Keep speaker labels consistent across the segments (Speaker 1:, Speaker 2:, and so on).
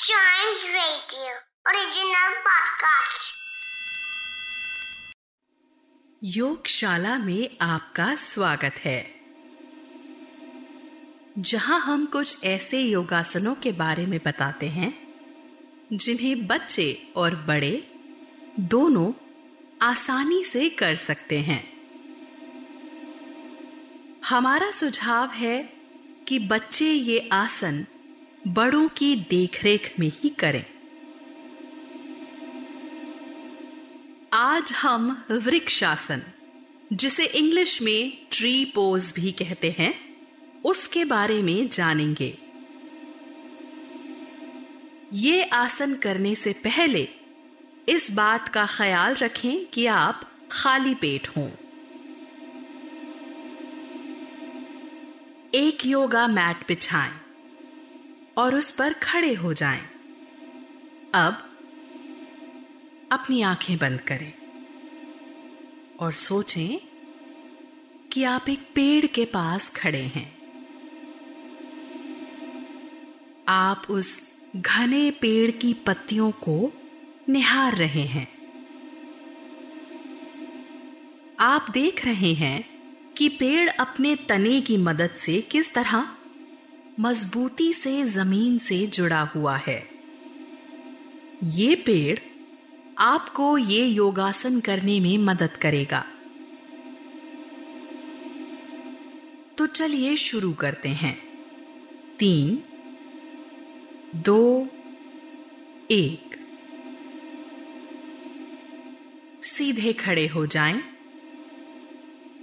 Speaker 1: Giant Radio.
Speaker 2: योगशाला में आपका स्वागत है जहाँ हम कुछ ऐसे योगासनों के बारे में बताते हैं, जिन्हें बच्चे और बड़े दोनों आसानी से कर सकते हैं हमारा सुझाव है कि बच्चे ये आसन बड़ों की देखरेख में ही करें। आज हम वृक्षासन, जिसे इंग्लिश में ट्री पोज भी कहते हैं, उसके बारे में जानेंगे। ये आसन करने से पहले इस बात का ख्याल रखें कि आप खाली पेट हों। एक योगा मैट बिछाएँ। और उस पर खड़े हो जाएँ। अब अपनी आँखें बंद करें और सोचें कि आप एक पेड़ के पास खड़े हैं आप उस घने पेड़ की पत्तियों को निहार रहे हैं आप देख रहे हैं कि पेड़ अपने तने की मदद से किस तरह मजबूती से ज़मीन से जुड़ा हुआ है। ये पेड़ आपको ये योगासन करने में मदद करेगा। तो चलिए शुरू करते हैं। तीन, दो, एक। सीधे खड़े हो जाएँ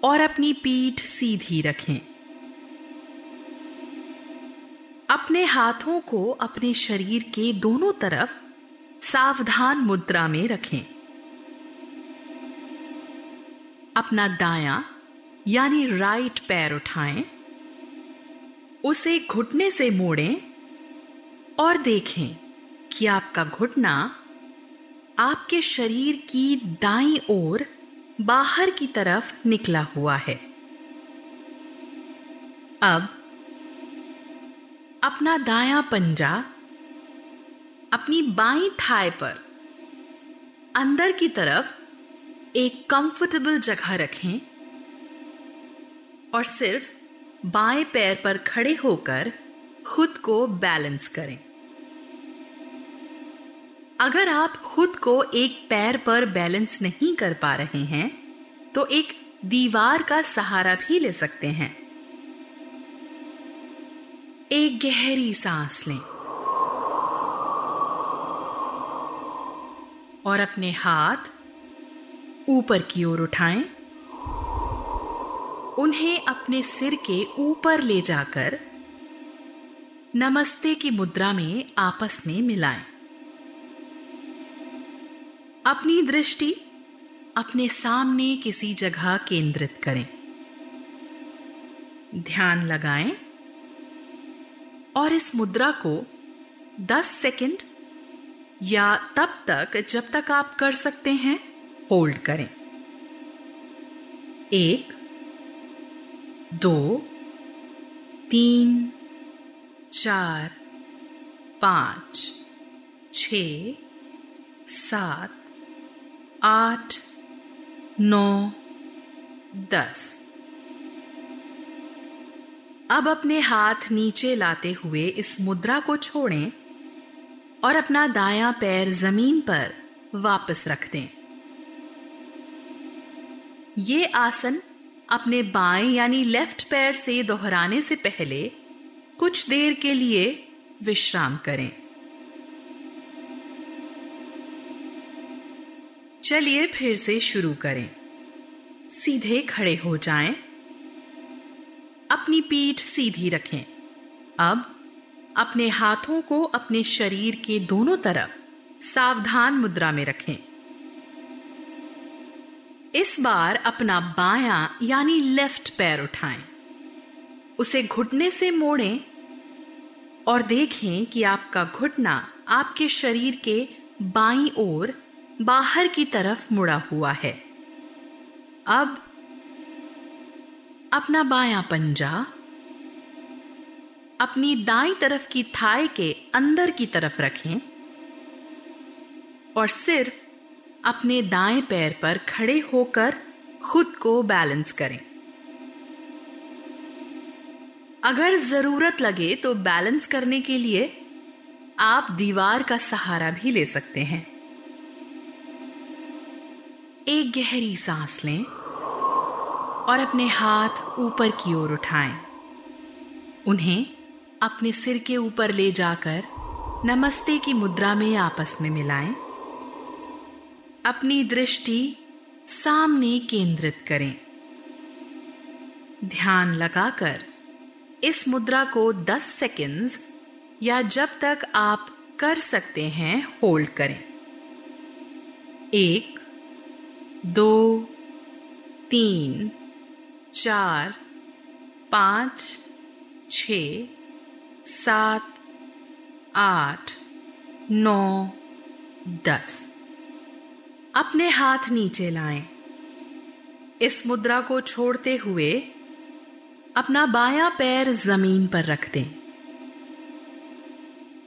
Speaker 2: और अपनी पीठ सीधी रखें। अपने हाथों को अपने शरीर के दोनों तरफ़ सावधान मुद्रा में रखें। अपना दायां, यानी राइट पैर उठाएँ। उसे घुटने से मोड़ें और देखें कि आपका घुटना आपके शरीर की दाई ओर बाहर की तरफ़ निकला हुआ है। अब अपना दायां पंजा अपनी बाई थाई पर अंदर की तरफ़ एक कंफर्टेबल जगह रखें और सिर्फ़ बाएँ पैर पर खड़े होकर खुद को बैलेंस करें। अगर आप खुद को एक पैर पर बैलेंस नहीं कर पा रहे हैं तो एक दीवार का सहारा भी ले सकते हैं। एक गहरी सांस लें। और अपने हाथ ऊपर की ओर उठाएँ। उन्हें अपने सिर के ऊपर ले जाकर नमस्ते की मुद्रा में आपस में मिलाएँ। अपनी दृष्टि अपने सामने किसी जगह केंद्रित करें। ध्यान लगाएँ। और इस मुद्रा को 10 सेकंड या तब तक जब तक आप कर सकते हैं, होल्ड करें। एक, दो, तीन, चार, पाँच, छ, सात, आठ, नौ, दस। अब अपने हाथ नीचे लाते हुए इस मुद्रा को छोड़ें और अपना दायां पैर ज़मीन पर वापस रख दें। ये आसन अपने बाएँ यानी लेफ़्ट पैर से दोहराने से पहले कुछ देर के लिए विश्राम करें। चलिए फिर से शुरू करें। सीधे खड़े हो जाएँ। अपनी पीठ सीधी रखें। अब अपने हाथों को अपने शरीर के दोनों तरफ़ सावधान मुद्रा में रखें। इस बार अपना बायां यानी लेफ़्ट पैर उठाएँ। उसे घुटने से मोड़ें और देखें कि आपका घुटना आपके शरीर के बाईं ओर बाहर की तरफ़ मुड़ा हुआ है। अब अपना बायां पंजा, अपनी दाई तरफ़ की थाई के अंदर की तरफ़ रखें और सिर्फ़ अपने दाएँ पैर पर खड़े होकर खुद को बैलेंस करें। अगर ज़रूरत लगे तो बैलेंस करने के लिए आप दीवार का सहारा भी ले सकते हैं। एक गहरी सांस लें। और अपने हाथ ऊपर की ओर उठाएँ। उन्हें अपने सिर के ऊपर ले जाकर नमस्ते की मुद्रा में आपस में मिलाएँ। अपनी दृष्टि सामने केंद्रित करें। ध्यान लगाकर इस मुद्रा को 10 सेकंड्स या जब तक आप कर सकते हैं होल्ड करें। एक, दो, तीन। चार, पाँच, छ, सात, आठ, नौ, दस। अपने हाथ नीचे लाएँ। इस मुद्रा को छोड़ते हुए अपना बायां पैर ज़मीन पर रख दें।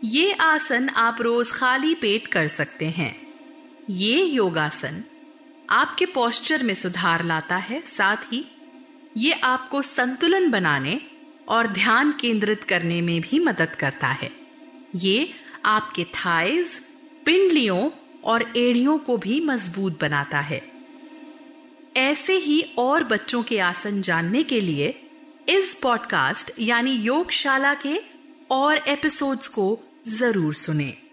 Speaker 2: ये आसन आप रोज खाली पेट कर सकते हैं। ये योगासन आपके पोस्चर में सुधार लाता है, साथ ही ये आपको संतुलन बनाने और ध्यान केंद्रित करने में भी मदद करता है। ये आपके थाइज, पिंडलियों और एड़ियों को भी मज़बूत बनाता है। ऐसे ही और बच्चों के आसन जानने के लिए इस पॉडकास्ट यानी योगशाला के और एपिसोड्स को ज़रूर सुनें।